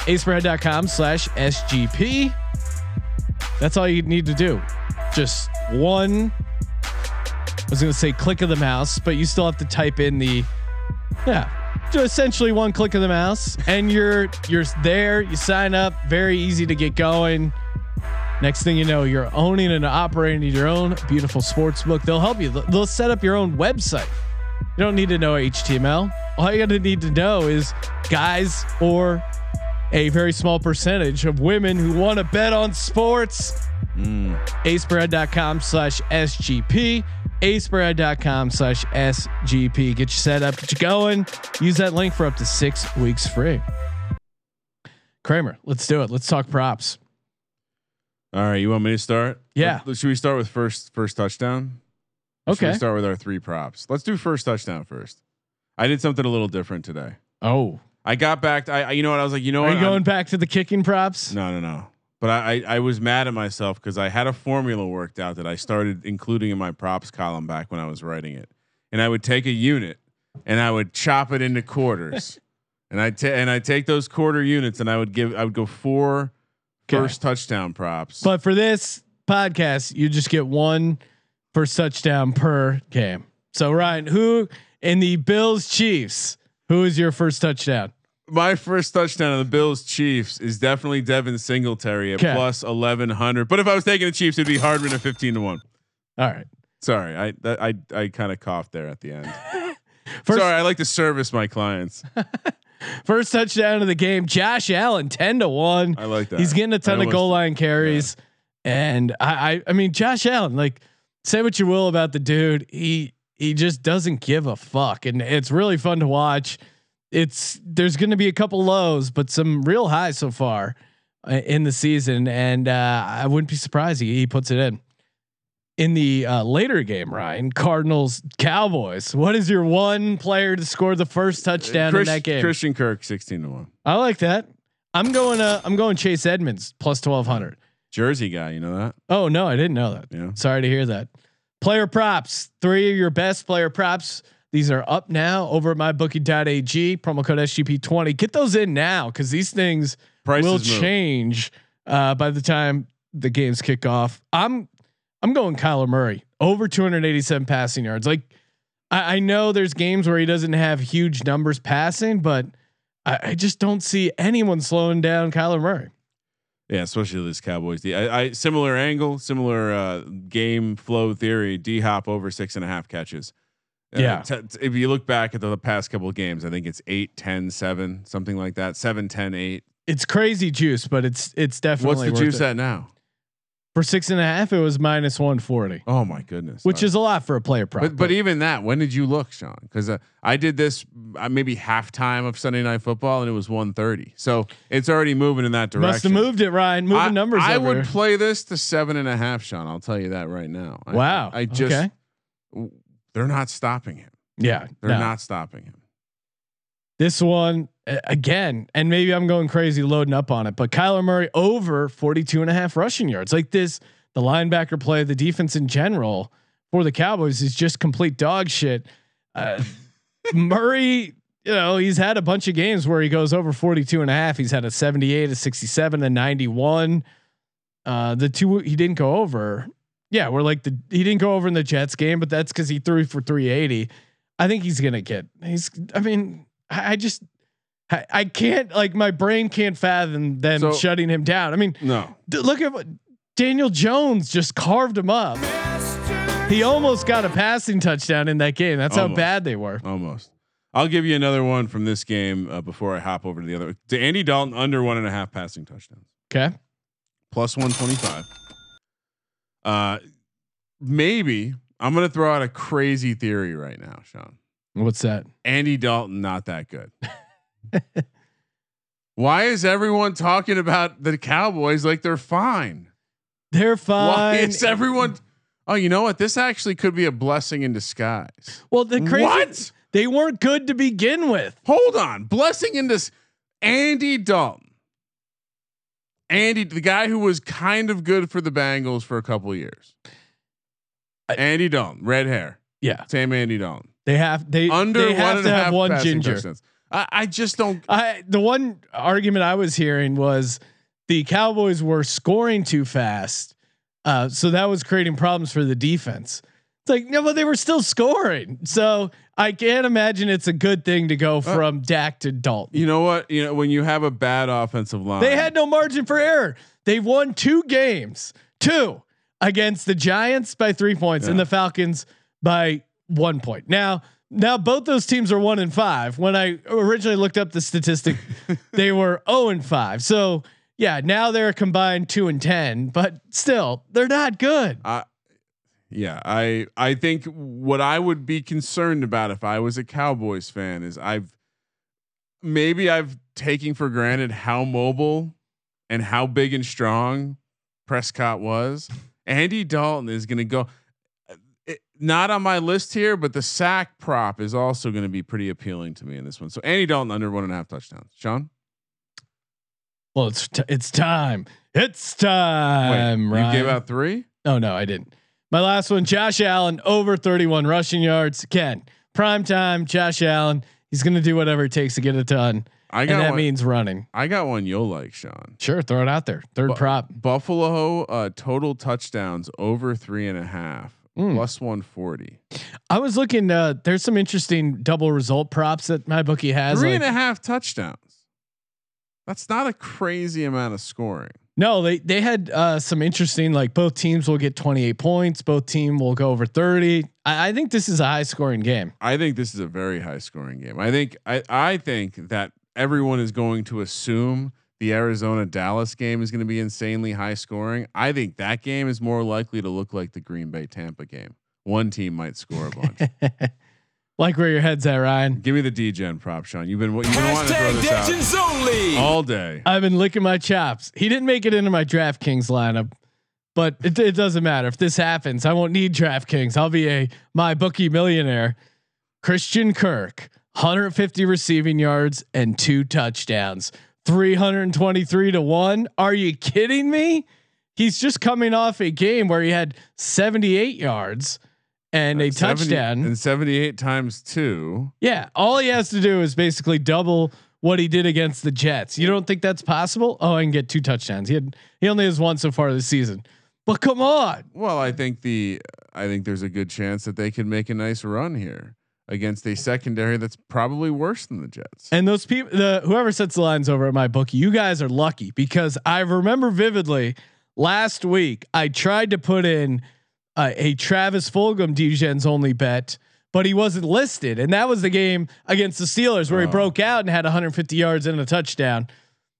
aceperhead.com slash SGP. That's all you need to do. Just one, I was going to say click of the mouse, but you still have to type in the, yeah, essentially one click of the mouse and you're, you're there. You sign up, very easy to get going. Next thing you know, you're owning and operating your own beautiful sports book. They'll help you. They'll set up your own website. You don't need to know HTML. All you gotta need to know is guys or a very small percentage of women who want to bet on sports. Mm. Aceperhead.com slash SGP. Aceperhead.com slash SGP. Get you set up, get you going. Use that link for up to six weeks free. Kramer, let's do it. Let's talk props. All right, you want me to start? Yeah. Let- should we start with first first touchdown? Okay. we start with our three props. Let's do first touchdown first. I did something a little different today. Oh, I got back. I, I you know what I was like. You know are what? you I'm- going back to the kicking props? No, no, no. But I, I, I was mad at myself because I had a formula worked out that I started including in my props column back when I was writing it, and I would take a unit and I would chop it into quarters, [LAUGHS] and I ta- and I take those quarter units and I would give I would go four. First touchdown props. But for this podcast, you just get one first touchdown per game. So Ryan, who in the Bills Chiefs, who is your first touchdown? my first touchdown on the Bills Chiefs is definitely Devin Singletary at plus eleven hundred. But if I was taking the Chiefs, it'd be Hardman at fifteen to one. All right. Sorry, I that, I I kind of coughed there at the end. [LAUGHS] First, Sorry, I like to service my clients. [LAUGHS] first touchdown of the game. Josh Allen, 10 to 1. I like that. He's getting a ton of goal line carries. And I, I I mean Josh Allen, like say what you will about the dude, he he just doesn't give a fuck. And it's really fun to watch. It's there's gonna be a couple lows, but some real highs so far uh, in the season. And uh, I wouldn't be surprised he, he puts it in. In the uh, later game, Ryan, Cardinals, Cowboys. What is your one player to score the first touchdown Chris- in that game? Christian Kirk, sixteen to one. I like that. I'm going. Uh, I'm going Chase Edmonds plus twelve hundred. Jersey guy, you know that? Oh no, I didn't know that. Yeah. Sorry to hear that. Player props. Three of your best player props. These are up now over at mybookie.ag. Promo code SGP20. Get those in now because these things Prices will move. change uh, by the time the games kick off. I'm I'm going Kyler Murray over 287 passing yards. Like I, I know there's games where he doesn't have huge numbers passing, but I, I just don't see anyone slowing down Kyler Murray. Yeah, especially this Cowboys. D. I, I similar angle, similar uh, game flow theory. D Hop over six and a half catches. Uh, Yeah. t- t- if you look back at the, past couple of games, I think it's 8, 10, 7, something like that. 7, 10, 8. It's crazy juice, but it's it's definitely What's the juice it. at now? For six and a half. It was minus one forty. Oh my goodness. which Uh, is a lot for a player prop. But but even that, when did you look, Sean? Because uh, I did this uh, maybe halftime of Sunday Night Football, and it was 1.30. So it's already moving in that direction. must have moved it, Ryan. Moving I, numbers. I over would play this to seven and a half, Sean. I'll tell you that right now. Wow. I, just okay. they're not stopping him. Yeah. They're no. not stopping him. This one again, and maybe I'm going crazy loading up on it, but Kyler Murray over 42 and a half rushing yards. Like this, the linebacker play, the defense in general for the Cowboys is just complete dog shit. Uh, [LAUGHS] Murray, you know, he's had a bunch of games where he goes over 42 and a half. He's had a 78, a 67, a 91. Uh, the two he didn't go over. Yeah, we're like the he didn't go over in the Jets game, but that's because he threw for 380. I think he's gonna get. He's. I mean, I, I just. I, can't like my brain can't fathom them So- shutting him down. I mean, No. d- look at what Daniel Jones just carved him up. He almost got a passing touchdown in that game. That's how bad they were. Almost. I'll give you another one from this game uh, before I hop over to the other. To Andy Dalton under one and a half passing touchdowns, Okay. plus one twenty five. Uh, maybe I'm gonna throw out a crazy theory right now, Sean. What's that? Andy Dalton not that good. [LAUGHS] [LAUGHS] Why is everyone talking about the Cowboys like they're fine? They're fine. Why is everyone? Oh, you know what? This actually could be a blessing in disguise. well, the crazy. What? They weren't good to begin with. Hold on. Blessing in this. Andy Dalton. Andy, the guy who was kind of good for the Bengals for a couple of years. I- Andy Dalton, red hair. Yeah, Same Andy Dalton. they have they Under they one have and to have one ginger. touchdowns. I, I just don't. I the one argument I was hearing was the Cowboys were scoring too fast, uh, so that was creating problems for the defense. It's like no, but they were still scoring, so I can't imagine it's a good thing to go from Dak to Dalton. You know what? You know when you have a bad offensive line, They had no margin for error. They won two games, two against the Giants by three points and the Falcons by one point. Now, now both those teams are one and five. When I originally looked up the statistic, [LAUGHS] they were zero and five. So yeah, now they're a combined two and ten, but still they're not good. Yeah, I I think what I would be concerned about if I was a Cowboys fan is I've maybe I've taken for granted how mobile and how big and strong Prescott was. [LAUGHS] Andy Dalton is going to go not on my list here, but the sack prop is also going to be pretty appealing to me in this one. So Andy Dalton under one and a half touchdowns. Sean, Well, it's t- it's time. It's time. Wait, you gave out three. Oh no, I didn't. My last one, Josh Allen over 31 rushing yards. Ken, prime time, Josh Allen. He's gonna do whatever it takes to get it done. I And that one. means running. I got one you'll like, Sean. Sure, throw it out there. Third Bu- prop. Buffalo uh, total touchdowns over three and a half, Mm. plus 140. I was looking. Uh, there's some interesting double result props that my bookie has. Three like- and a half touchdowns. That's not a crazy amount of scoring. no, they they had uh, some interesting. Like both teams will get 28 points. Both team will go over 30. I, I think this is a high scoring game. I think this is a very high scoring game. I think I, I think that everyone is going to assume the Arizona Dallas game is going to be insanely high scoring. I think that game is more likely to look like the Green Bay Tampa game. One team might score a bunch. [LAUGHS] like where your head's at, Ryan. Give me the DGen prop, Sean. You've been what you've been wanting to throw Hashtag this out only. all day. I've been licking my chops. He didn't make it into my DraftKings lineup, but it, it doesn't matter. If this happens, I won't need DraftKings. I'll be a my bookie millionaire. Christian Kirk, 150 receiving yards and two touchdowns, 323 to one. Are you kidding me? He's just coming off a game where he had 78 yards and a uh, 70 touchdown. and 78 times two. Yeah, all he has to do is basically double what he did against the Jets. You don't think that's possible? Oh, I can get two touchdowns. He had he only has one so far this season. But come on. Well, I think the I think there's a good chance that they can make a nice run here against a secondary that's probably worse than the Jets. And those people the whoever sets the lines over at my bookie, you guys are lucky because I remember vividly last week I tried to put in uh, a Travis Fulgham DGens only bet, but he wasn't listed. And that was the game against the Steelers where he Oh. broke out and had 150 yards and a touchdown.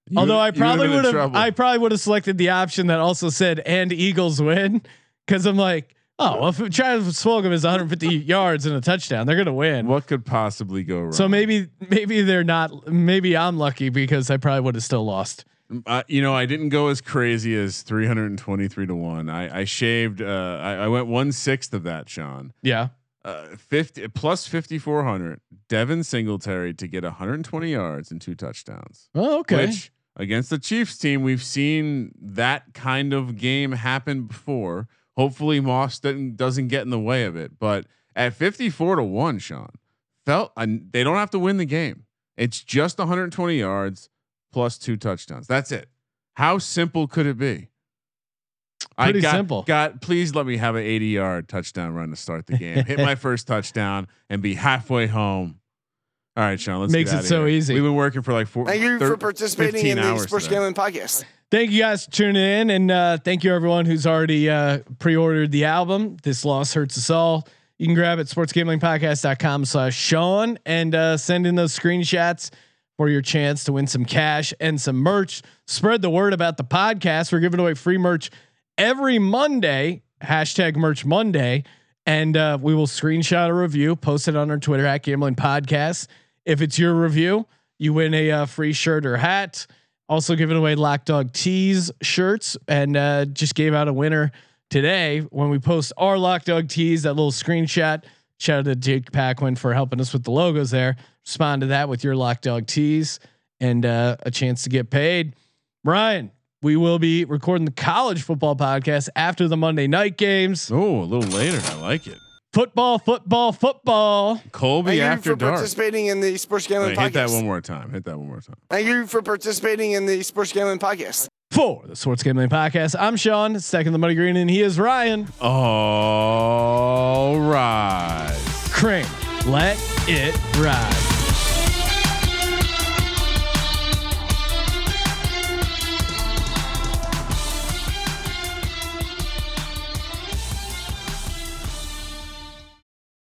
You- Although I probably would have. I probably would have selected the option that also said and Eagles win because I'm like, oh, well, if Travis Fulgham is 150 yards and a touchdown, they're gonna win. what could possibly go wrong? So maybe, maybe they're not. Maybe I'm lucky because I probably would have still lost. uh, you know, I didn't go as crazy as 323 to one. I, I shaved. Uh, I, I went one sixth of that, Sean. Yeah. Uh, 50 plus 5400. Devin Singletary to get 120 yards and two touchdowns. Oh, okay. Which against the Chiefs team, we've seen that kind of game happen before. Hopefully, Moss doesn't doesn't get in the way of it. But at 54 to one, Sean felt uh, they don't have to win the game. It's just 120 yards plus two touchdowns. That's it. How simple could it be? Pretty I got, simple. Got please let me have an 80 yard touchdown run to start the game. Hit my [LAUGHS] first touchdown and be halfway home. All right, Sean. Let's Makes get it so here. easy. We've been working for like four. Thank you thir- for participating in the Sports today. Gambling Podcast. Thank you guys for tuning in, and uh, thank you everyone who's already uh, pre-ordered the album. This loss hurts us all. You can grab it at sportsgamblingpodcast.com slash Sean and uh, send in those screenshots for your chance to win some cash and some merch. Spread the word about the podcast. We're giving away free merch every Monday. Hashtag merch Monday. And uh, we will screenshot a review, post it on our Twitter at Gambling Podcast. If it's your review, you win a uh, free shirt or hat. Also giving away Lock Dog Tees shirts, and uh, just gave out a winner today when we post our Lock Dog Tees. That little screenshot. Shout out to Jake Paquin for helping us with the logos there. Respond to that with your Lock Dog Tees and uh, a chance to get paid. Brian, we will be recording the college football podcast after the Monday night games. Oh, a little later. I like it. Football, football, football. Colby Thank you after for dark. participating in the Sports Gambling Wait, Podcast. hit that one more time. Hit that one more time. Thank you for participating in the Sports Gambling Podcast. For the Sports Gambling Podcast, I'm Sean, second the money green, and he is Ryan. All right. Crane, let it ride.